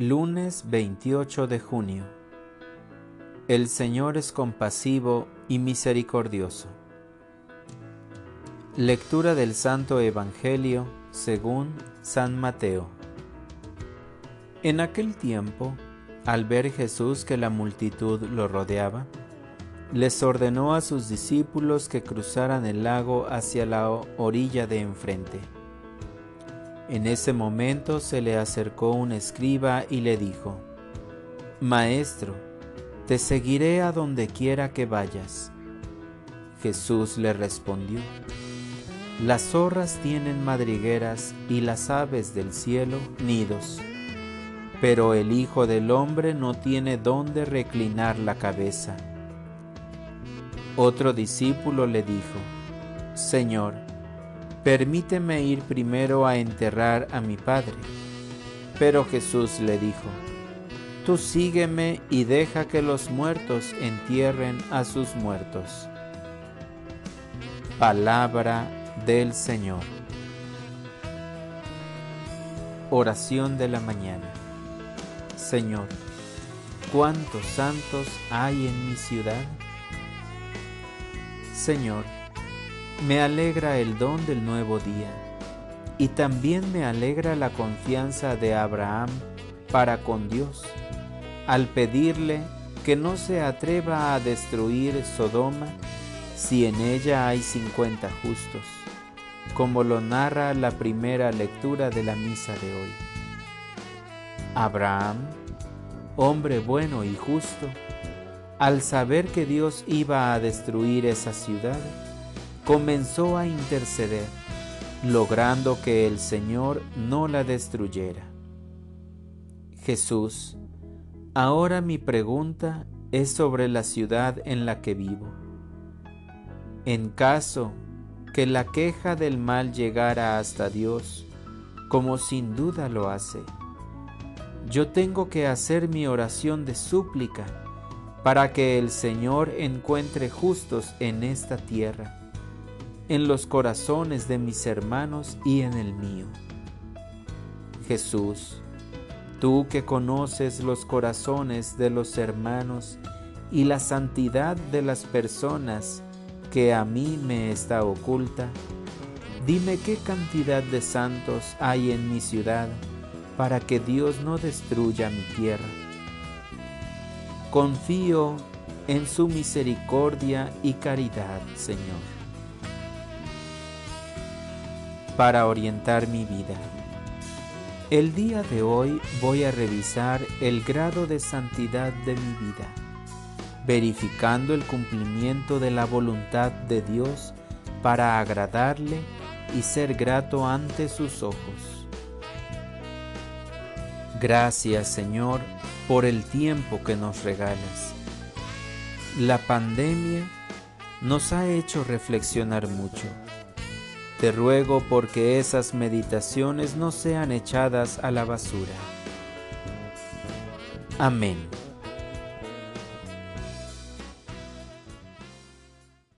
Lunes 28 de junio. El Señor es compasivo y misericordioso. Lectura del Santo Evangelio según San Mateo. En aquel tiempo, al ver Jesús que la multitud lo rodeaba, les ordenó a sus discípulos que cruzaran el lago hacia la orilla de enfrente. En ese momento se le acercó un escriba y le dijo, Maestro, te seguiré a donde quiera que vayas. Jesús le respondió, Las zorras tienen madrigueras y las aves del cielo nidos, pero el Hijo del Hombre no tiene dónde reclinar la cabeza. Otro discípulo le dijo, Señor, permíteme ir primero a enterrar a mi padre. Pero Jesús le dijo, Tú sígueme y deja que los muertos entierren a sus muertos. Palabra del Señor. Oración de la mañana. Señor, ¿cuántos santos hay en mi ciudad? Señor, me alegra el don del nuevo día y también me alegra la confianza de Abraham para con Dios al pedirle que no se atreva a destruir Sodoma si en ella hay cincuenta justos, como lo narra la primera lectura de la misa de hoy. Abraham, hombre bueno y justo, al saber que Dios iba a destruir esa ciudad, comenzó a interceder, logrando que el Señor no la destruyera. Jesús, ahora mi pregunta es sobre la ciudad en la que vivo. En caso que la queja del mal llegara hasta Dios, como sin duda lo hace, yo tengo que hacer mi oración de súplica para que el Señor encuentre justos en esta tierra en los corazones de mis hermanos y en el mío. Jesús, tú que conoces los corazones de los hermanos y la santidad de las personas que a mí me está oculta, dime qué cantidad de santos hay en mi ciudad para que Dios no destruya mi tierra. Confío en su misericordia y caridad, Señor para orientar mi vida. El día de hoy voy a revisar el grado de santidad de mi vida, verificando el cumplimiento de la voluntad de Dios para agradarle y ser grato ante sus ojos. Gracias Señor por el tiempo que nos regalas. La pandemia nos ha hecho reflexionar mucho te ruego porque esas meditaciones no sean echadas a la basura. Amén.